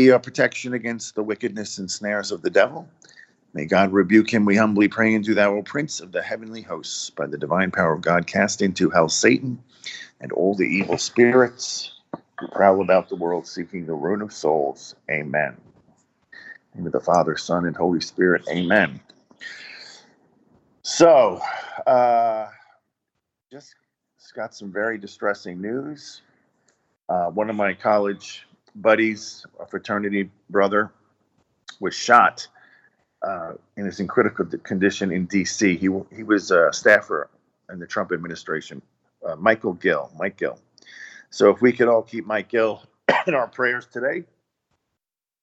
Be our protection against the wickedness and snares of the devil. May God rebuke him, we humbly pray, and do thou, O Prince of the heavenly hosts, by the divine power of God, cast into hell Satan and all the evil spirits who prowl about the world seeking the ruin of souls. Amen. In the name of the Father, Son, and Holy Spirit. Amen. So, uh, just got some very distressing news. Uh, one of my college buddies, a fraternity brother, was shot uh, and is in critical condition in D.C. He he was a staffer in the Trump administration, uh, Michael Gill, Mike Gill. So, if we could all keep Mike Gill in our prayers today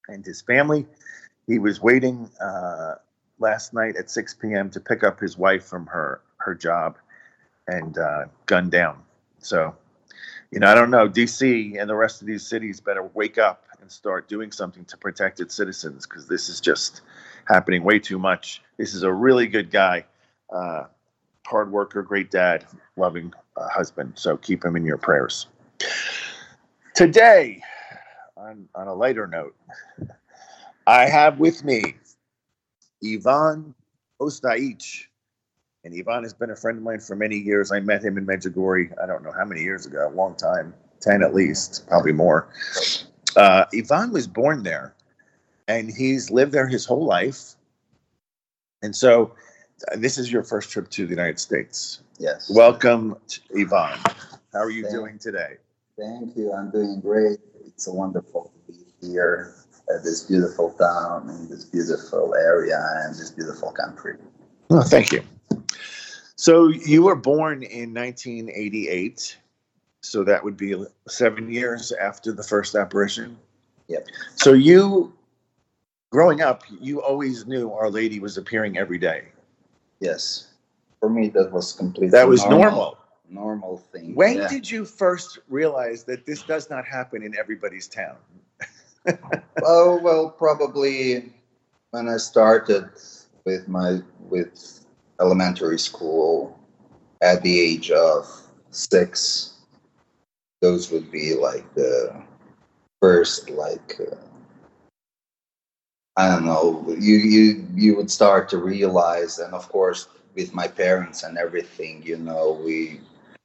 and his family, he was waiting uh, last night at 6 p.m. to pick up his wife from her her job and uh, gunned down. So, you know, I don't know. D.C. and the rest of these cities better wake up and start doing something to protect its citizens because this is just happening way too much. This is a really good guy, uh, hard worker, great dad, loving uh, husband. So keep him in your prayers. Today, on, on a lighter note, I have with me Ivan Ostojic. And Ivan has been a friend of mine for many years. I met him in Medjugorje, I don't know how many years ago, a long time, 10 at least, probably more. Uh, Ivan was born there and he's lived there his whole life. And so uh, this is your first trip to the United States. Yes. Welcome, Ivan. How are you Thank- doing today? Thank you. I'm doing great. It's wonderful to be here at this beautiful town, in this beautiful area, and this beautiful country. Oh, thank you. So you were born in 1988. So that would be seven years after the first apparition. Yep. So you, growing up, you always knew Our Lady was appearing every day. Yes. For me, that was completely That was normal. Normal thing. When Yeah. did you first realize that this does not happen in everybody's town? Oh well, probably when I started with my with elementary school at the age of six. Those would be like the first like uh, I don't know. You you you would start to realize, and of course with my parents and everything, you know, we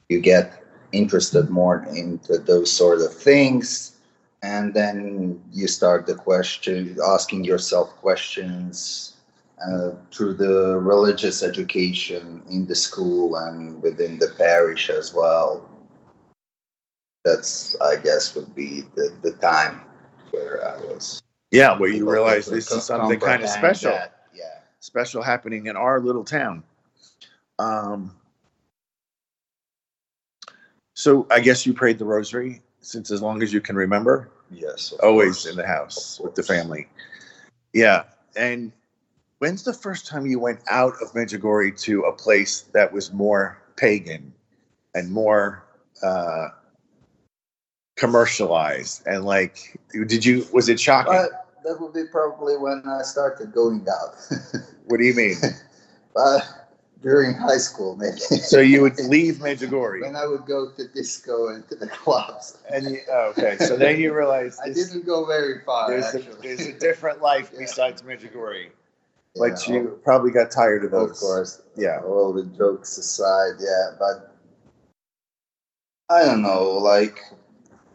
you get interested more into those sort of things and then you start the question asking yourself questions through the religious education in the school and within the parish as well that's i guess would be the, the time where i was Yeah, where you realize this is something kind of special. that. yeah special happening in our little town. Um, so I guess you prayed the rosary since as long as you can remember, yes always course. in the house with the family. Yeah, and when's the first time you went out of Medjugorje to a place that was more pagan and more uh, commercialized and like? Did you? Was it shocking? but that would be probably when i started going out what do you mean? but during high school maybe so you would leave Medjugorje when I would go to disco and to the clubs. and you, oh, okay, so then you realize I didn't go very far. there's, a, there's a different life Yeah. besides Medjugorje, but you probably got tired of those. of course, Yeah. All the jokes aside, yeah, but I don't know. Like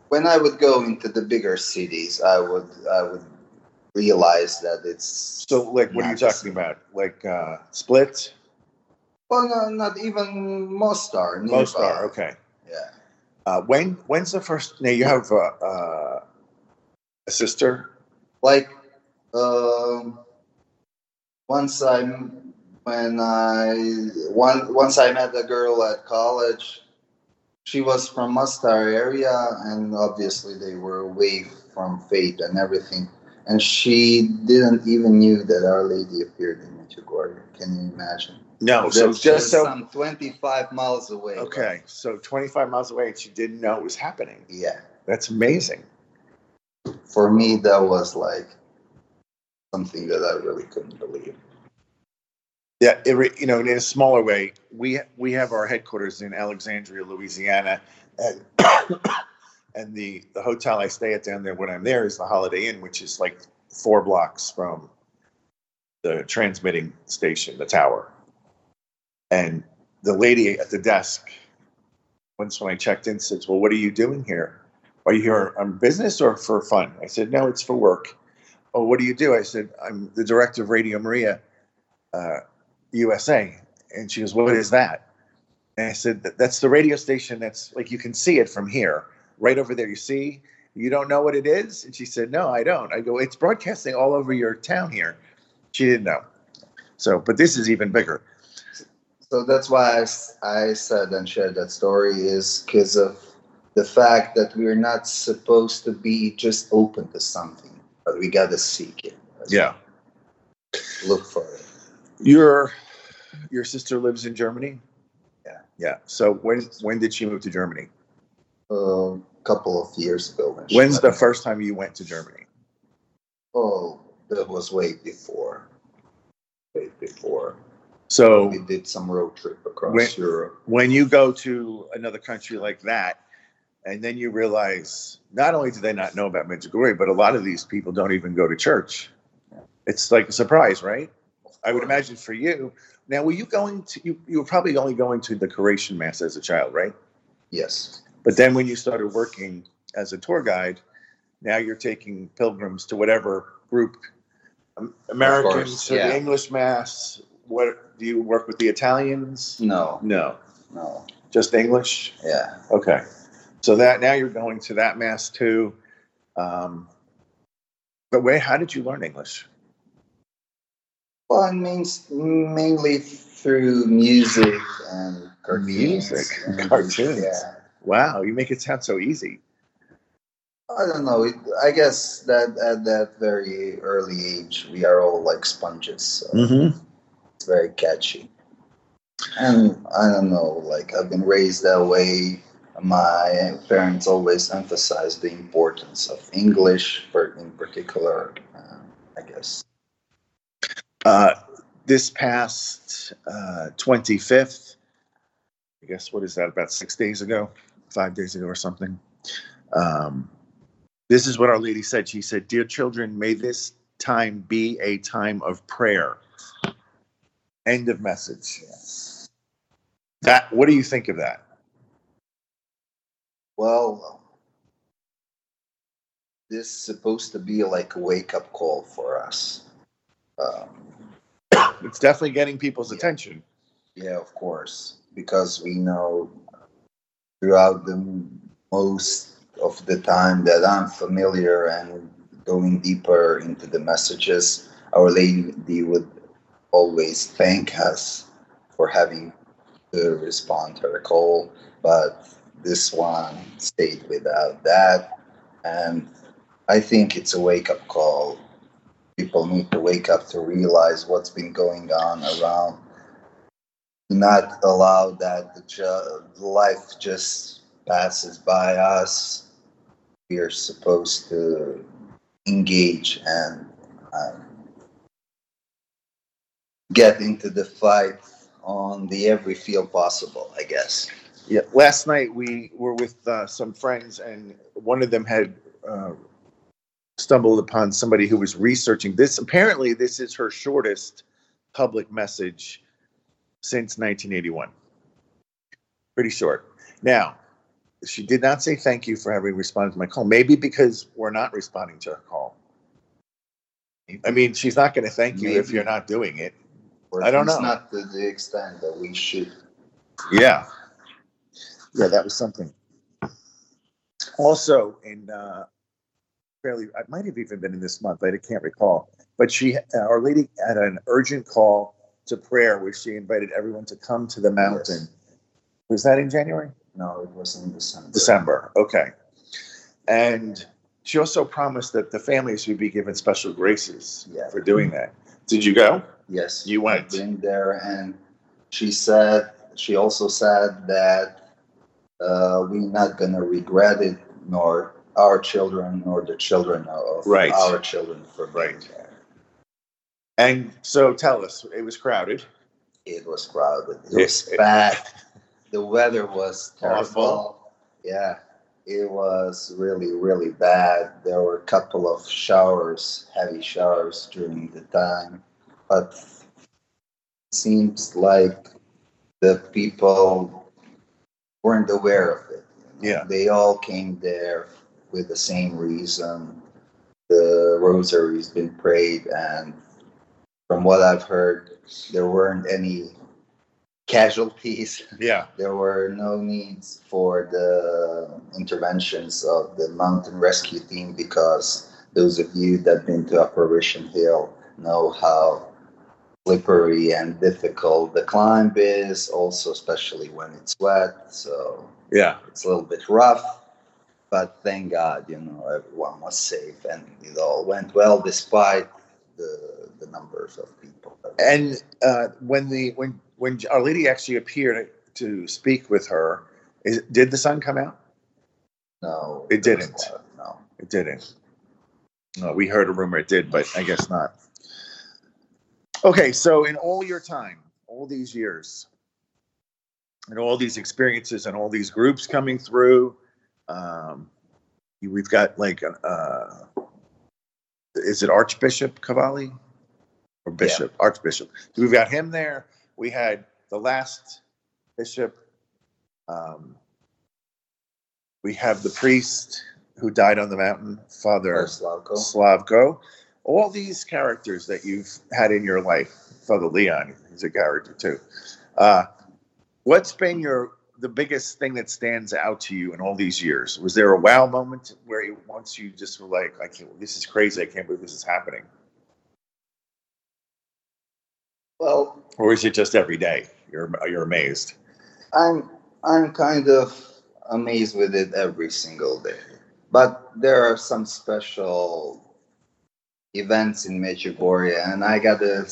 when I would go into the bigger cities, I would I would realize that it's So, like, what are you talking about? Like uh, Split, well, no, not even Mostar. nearby. Mostar? Okay. Yeah. Uh, when when's the first? Now you have uh, uh, a sister. like um, once I when I one once I met a girl at college. She was from Mostar area, and obviously they were away from faith and everything. and she didn't even knew that Our Lady appeared in Medjugorje. Can you imagine? No, so just so some 25 miles away. okay, so 25 miles away, and she didn't know it was happening. Yeah. That's amazing. For me, that was like something that I really couldn't believe. Yeah, it, you know, in a smaller way, we we have our headquarters in Alexandria, Louisiana, and and the the hotel I stay at down there when I'm there is the Holiday Inn, which is like four blocks from the transmitting station, the tower. And the lady at the desk, once when I checked in, says, "Well, what are you doing here? Are you here on business or for fun?" I said, "No, it's for work." Oh, what do you do? I said, "I'm the director of Radio Maria." Uh, USA. And she goes, What is that? And I said, That's the radio station that's like you can see it from here, right over there. You see, you don't know what it is? And she said, No, I don't. I go, It's broadcasting all over your town here. She didn't know. So, but this is even bigger. So that's why I said and shared that story is because of the fact that we're not supposed to be just open to something, but we got to seek it. Yeah. Look for it. Your your sister lives in Germany? Yeah. Yeah. So when when did she move to Germany? A couple of years ago. When When's the first time you went to Germany? Oh, that was way before. Way before. So We did some road trip across When- Europe. when you go to another country like that, and then you realize not only do they not know about Medjugorje, but a lot of these people don't even go to church. It's like a surprise, right? I would imagine for you. Now, were you going to? You, you were probably only going to the Croatian mass as a child, right? Yes. But then when you started working as a tour guide, now you're taking pilgrims to whatever group. Um, Americans to yeah. the English mass. What do you work with the Italians? No. No, No. just English. Yeah. Okay. So that now you're going to that mass too. Um, but where? How did you learn English? Well, it means mainly through music and cartoons. Music and cartoons. Yeah. Wow, you make it sound so easy. I don't know. I guess that at that very early age, we are all like sponges. So Mm-hmm. it's very catchy. And I don't know, like I've been raised that way. My parents always emphasized the importance of English, in particular. Uh, I guess. Uh, this past uh, 25th, I guess, what is that, about six days ago, five days ago or something? Um, this is what Our Lady said. She said, Dear children, may this time be a time of prayer. End of message. That, what do you think of that? Well, this is supposed to be like a wake up call for us. Um, It's definitely getting people's Yeah. attention. Yeah, of course, because we know throughout the most of the time that I'm familiar and going deeper into the messages, Our Lady would always thank us for having to respond to her call, but this one stayed without that. And I think it's a wake up call. People need to wake up to realize what's been going on around not allow that the ju- life just passes by us. We are supposed to engage and um, get into the fight on the every field possible, I guess. Yeah, last night we were with uh, some friends, and one of them had uh, stumbled upon somebody who was researching this. Apparently, this is her shortest public message since 1981. Pretty short. Now, she did not say thank you for having responded to my call. Maybe because we're not responding to her call. I mean, she's not going to thank you if you're not doing it. Or I don't know. Not to the extent that we should. Yeah. Yeah, that was something. Also, in uh, fairly, I might have even been in this month. I can't recall. But she, uh, Our Lady, had an urgent call to prayer where she invited everyone to come to the mountain. Yes. Was that in January? No, it was in December. December. Okay. And she also promised that the families would be given special graces Yeah. for doing that. Did you go? Yes, You went. I've been there, and she said she also said that uh, we're not gonna regret it, nor our children, nor the children of Right. our children for Right. there. And so tell us, it was crowded. It was crowded. It was packed. The weather was terrible. Awful. Yeah, it was really, really bad. There were a couple of showers, heavy showers during the time, but it seems like the people weren't aware of it. you know. Yeah. They all came there with the same reason. The rosary's been prayed, and from what I've heard, there weren't any casualties. Yeah. There were no needs for the interventions of the mountain rescue team because those of you that have been to Apparition Hill know how slippery and difficult the climb is, also especially when it's wet. So Yeah. it's a little bit rough. But thank God, you know, everyone was safe and it all went well despite the the numbers of people. And uh, when the when when Our Lady actually appeared to speak with her, is, did the sun come out? no, It there didn't. No. It didn't. No, we heard a rumor it did, but I guess not. Okay, so in all your time, all these years, and all these experiences, and all these groups coming through, um, we've got like, uh, is it Archbishop Cavalli or Bishop Archbishop? We've got him there. We had the last bishop. Um, we have the priest who died on the mountain, Father Slavko. Slavko. All these characters that you've had in your life, Father Leon, he's a character too. Uh, what's been your the biggest thing that stands out to you in all these years? Was there a wow moment where you, once you just were like, I can't, this is crazy, I can't believe this is happening, Well, or is it just every day you're you're amazed? I'm I'm kind of amazed with it every single day. But there are some special events in Medjugorje, and I gotta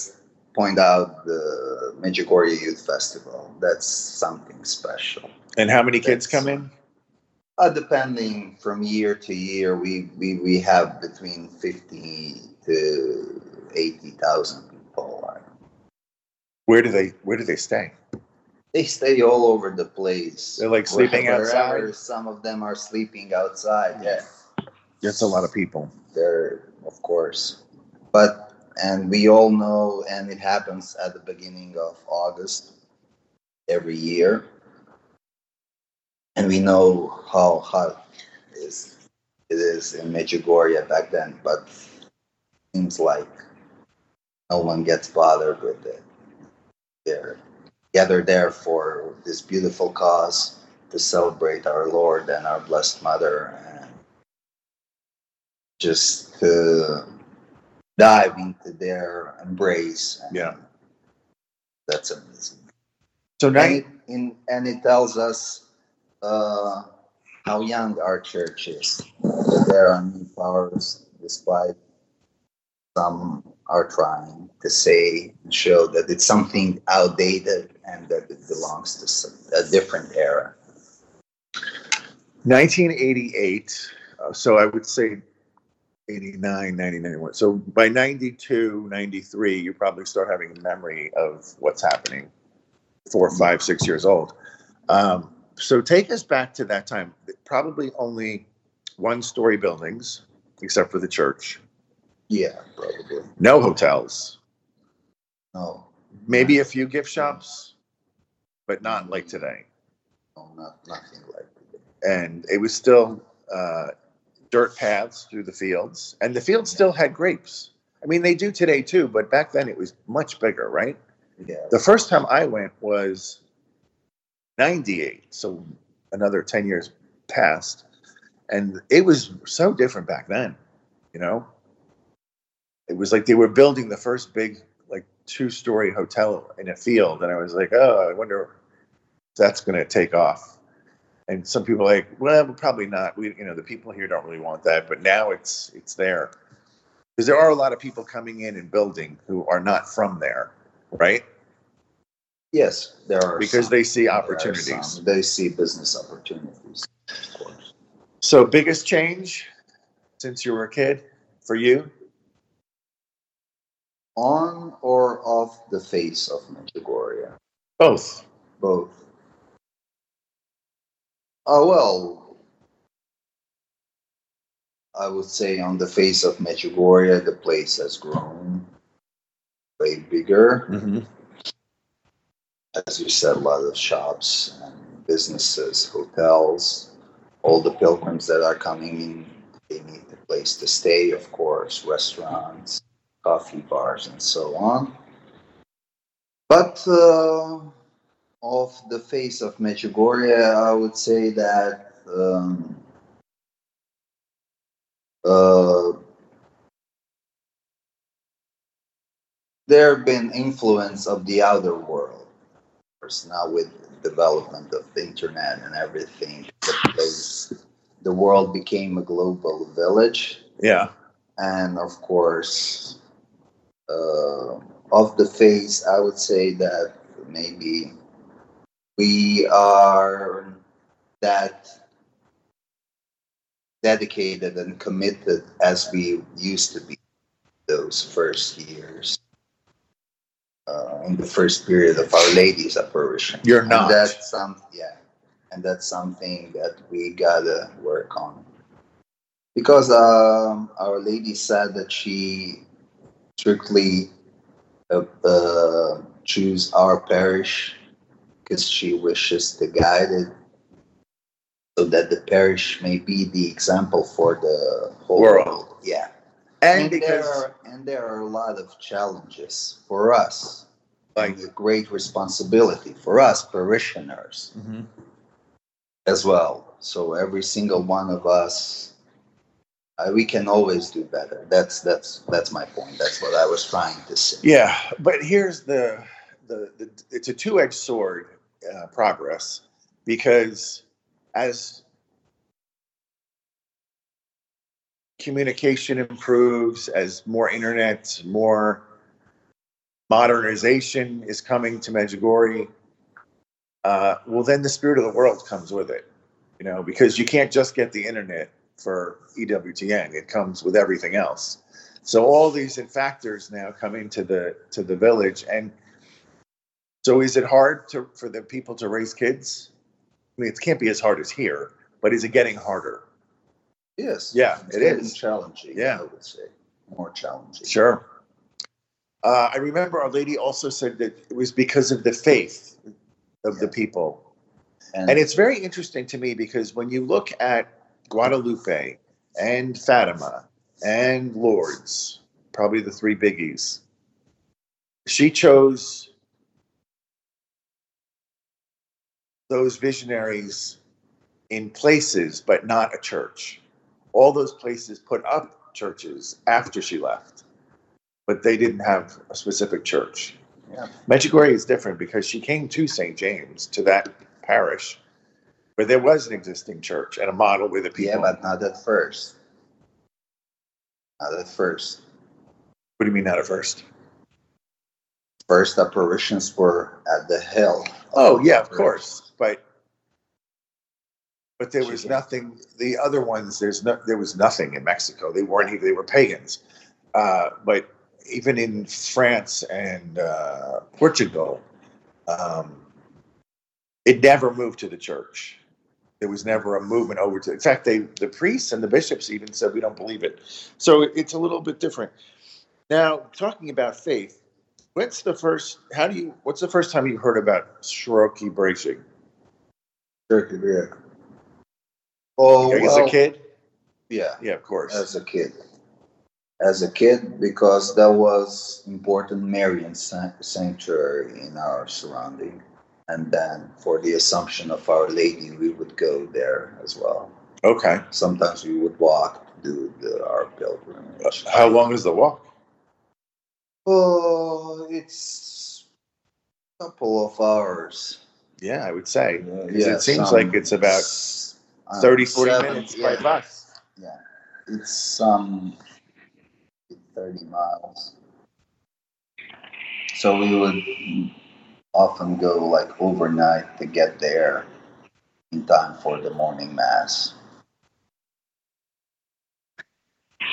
point out the Medjugorje Youth Festival. That's something special. And how many kids That's- come in? Uh, depending from year to year, we, we, we have between 50 to 80,000 people. Where do they Where do they stay? They stay all over the place. They're, like, sleeping Wherever- outside? Some of them are sleeping outside. Yeah, That's a lot of people. they're of course, but and we all know, and it happens at the beginning of August every year, and we know how hot it is it is in Medjugorje back then, but seems like no one gets bothered with it. They're gathered there for this beautiful cause to celebrate our Lord and our Blessed Mother and just to dive into their embrace. And Yeah. That's amazing. So now, And it, in, and it tells us uh, how young our church is. There are new powers, despite some are trying to say and show that it's something outdated and that it belongs to some, a different era. 1988. Uh, so I would say 89, 90, 91. So by 92, 93, you probably start having a memory of what's happening. Four, five, six years old. Um, so take us back to that time. Probably only one story buildings, except for the church. Yeah, probably. No hotels. No, Maybe a few gift shops, but not like today. no, not nothing like that. and it was still uh, dirt paths through the fields, and the fields still had grapes. I mean, they do today too, but back then it was much bigger, right? Yeah, The first time I went was '98, so another ten years passed, and it was so different back then. You know, it was like they were building the first big, like two-story hotel in a field, and I was like, oh, I wonder if that's going to take off. And some people are like, well, probably not. We, you know, the people here don't really want that, but now it's it's there because there are a lot of people coming in and building who are not from there, right? Yes, there are Because some. they see opportunities. They see business opportunities, of course. So, biggest change since you were a kid for you? On or off the face of Medjugorje? Both. Both. Oh well, I would say on the face of Medjugorje, the place has grown way bigger. Mm-hmm. As you said, a lot of shops and businesses, hotels. All the pilgrims that are coming in, they need a place to stay, of course, restaurants, coffee bars, and so on. But uh, off the face of Medjugorje, I would say that um, uh, there have been influence of the outer world. Of course, now with development of the internet and everything, the the world became a global village Yeah. and of course, uh, of the face, I would say that maybe we are that dedicated and committed as we used to be those first years. Uh, in the first period of Our Lady's apparition. You're And not. that's some, yeah, and that's something that we gotta work on because um, Our Lady said that she strictly uh, uh, choose our parish because she wishes to guide it so that the parish may be the example for the whole World. world. Yeah, And there because, are, and there are a lot of challenges for us, like, a great responsibility for us parishioners Mhm. as well. So every single one of us, uh, we can always do better. That's that's that's my point. That's what I was trying to say. yeah, but here's the, the, the it's a two edged sword uh, progress because as communication improves, as more internet, more modernization is coming to Medjugorje, uh, well, then the spirit of the world comes with it, you know, because you can't just get the internet for EWTN; it comes with everything else. So all these factors now come into the to the village, and so is it hard to for the people to raise kids? I mean, it can't be as hard as here, but is it getting harder? Yes. Yeah, it's it is. challenging. Yeah. I would say more challenging. Sure. Uh, I remember Our Lady also said that it was because of the faith of the people. And, And it's very interesting to me because when you look at Guadalupe and Fatima and Lourdes, probably the three biggies, she chose those visionaries in places, but not a church. All those places put up churches after she left, but they didn't have a specific church. Yeah. Medjugorje is different because she came to St. James, to that parish, where there was an existing church and a model with the people. yeah, but not at first. Not at first. what do you mean not at first? First apparitions were at the hill. Oh yeah, of course, but but there was nothing. The other ones, there's no, there was nothing in Mexico. They weren't even. They were pagans. Uh, but even in France and uh, Portugal, um, it never moved to the church. There was never a movement over to. In fact, they the priests and the bishops even said we don't believe it. So it's a little bit different. Now, talking about faith, what's the first? How do you? What's the first time you heard about Široki Brijeg? Turkey Greek. Oh, As well, a kid? Yeah, Yeah, of course. as a kid. As a kid, because that was important Marian san- sanctuary in our surrounding, and then for the Assumption of Our Lady, we would go there as well. okay. Sometimes we would walk to do the, our pilgrimage. Uh, how long is the walk? Oh, it's a couple of hours. Yeah, I would say. Yeah, it seems some- like it's about uh, 30, 40 seven- minutes yeah, by bus. Yeah, it's some 30 miles. So we would often go like overnight to get there in time for the morning mass.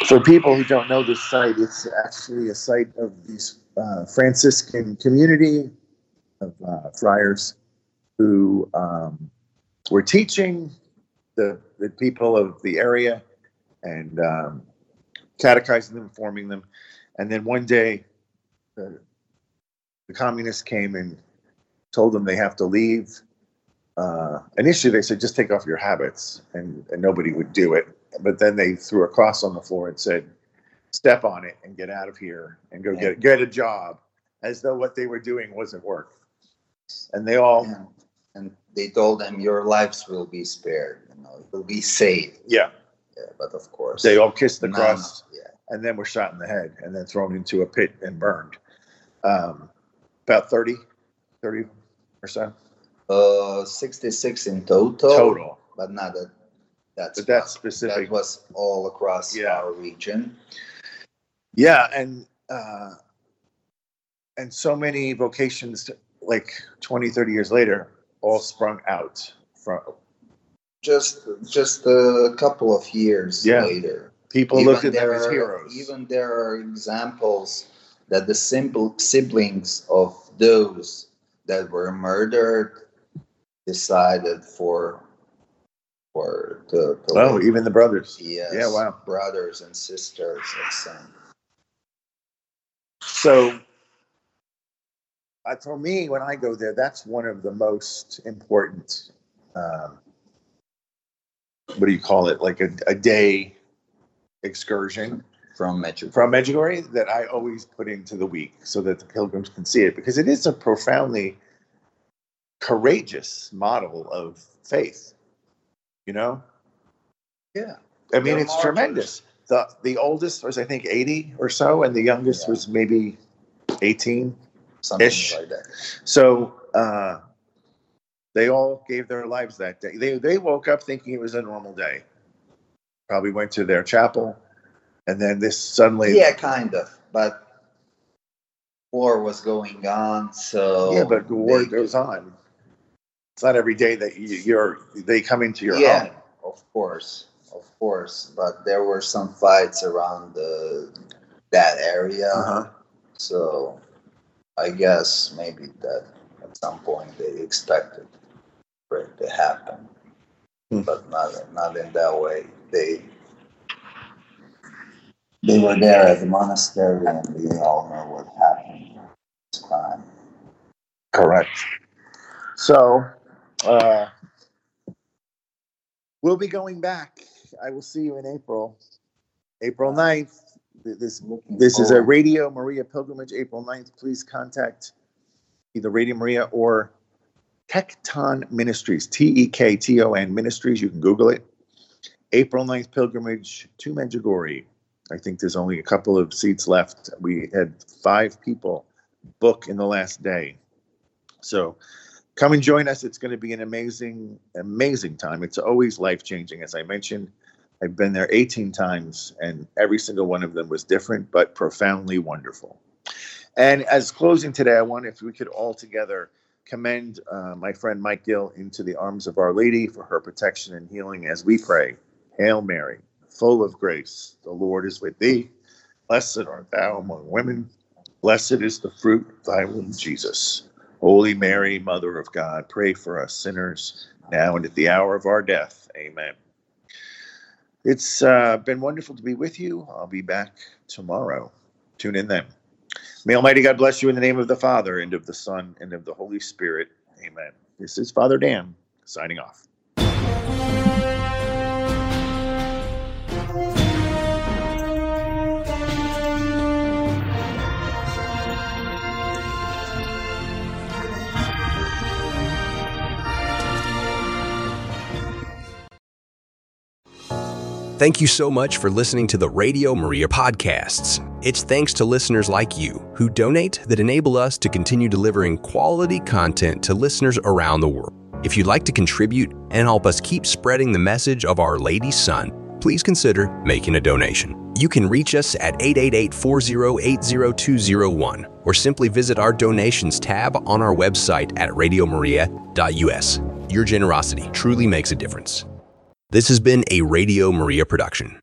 For people who don't know this site, it's actually a site of these uh, Franciscan community of uh, friars who um, were teaching the, the people of the area and um, catechizing them, forming them. And then one day, the, the communists came and told them they have to leave. Uh, initially, they said, just take off your habits, and, and nobody would do it. But then they threw a cross on the floor and said, step on it and get out of here and go get, get a job, as though what they were doing wasn't work. And they all, And, and they told them your lives will be spared, you know, it will be saved. yeah, Yeah, but of course, they all kissed the none cross. of- Yeah, and then were shot in the head and then thrown into a pit and burned. Um, about 30, 30 or so uh, 66 in total. total. but not that. That's But that's that specific. was all across Yeah. our region. Yeah, and uh, and so many vocations, like 20, 30 years later, all sprung out from Just just a couple of years Yeah. later. people Even looked at them as heroes. Even there are examples that the simple siblings of those that were murdered decided for for the, the oh, even the brothers. yes, Yeah, wow. brothers and sisters of sin. So, uh, for me, when I go there, that's one of the most important. Um, what do you call it? Like a, a day excursion from Medjugorje. from Medjugorje that I always put into the week so that the pilgrims can see it because it is a profoundly courageous model of faith. You know, Yeah. I mean, They're it's martyrs. tremendous. The the oldest was I think eighty or so, and the youngest Yeah. was maybe eighteen. Something Ish. like that. So uh, they all gave their lives that day. They they woke up thinking it was a normal day. Probably went to their chapel, and then this suddenly. Yeah, kind of. But war was going on, so Yeah, but the war goes on. It's not every day that you, you're they come into your yeah, home. of course, of course. But there were some fights around the that area, Uh-huh. so I guess maybe that at some point they expected for it to happen, Hmm. but not not in that way. They they were there at the monastery, and we all know what happened. This time. Correct. So, uh, we'll be going back. I will see you in April, April 9th. This this is a. Radio Maria pilgrimage, April 9th. Please contact either Radio Maria or Tekton Ministries, T E K T O N Ministries. You can Google it. April 9th pilgrimage to Medjugorje. I think there's only a couple of seats left. We had five people book in the last day. So come and join us. It's going to be an amazing, amazing time. It's always life changing. As I mentioned, I've been there 18 times, and every single one of them was different, but profoundly wonderful. And as closing today, I want if we could all together commend uh, my friend Mike Gill into the arms of Our Lady for her protection and healing as we pray. Hail Mary, full of grace, the Lord is with thee. Blessed art thou among women. Blessed is the fruit of thy womb, Jesus. Holy Mary, Mother of God, pray for us sinners now and at the hour of our death. Amen. It's uh, been wonderful to be with you. I'll be back tomorrow. Tune in then. May Almighty God bless you in the name of the Father, and of the Son, and of the Holy Spirit. Amen. This is Father Dan signing off. Thank you so much for listening to the Radio Maria podcasts. It's thanks to listeners like you who donate that enable us to continue delivering quality content to listeners around the world. If you'd like to contribute and help us keep spreading the message of Our Lady's Son, please consider making a donation. You can reach us at 888-4080-201 or simply visit our donations tab on our website at radiomaria.us. Your generosity truly makes a difference. This has been a Radio Maria production.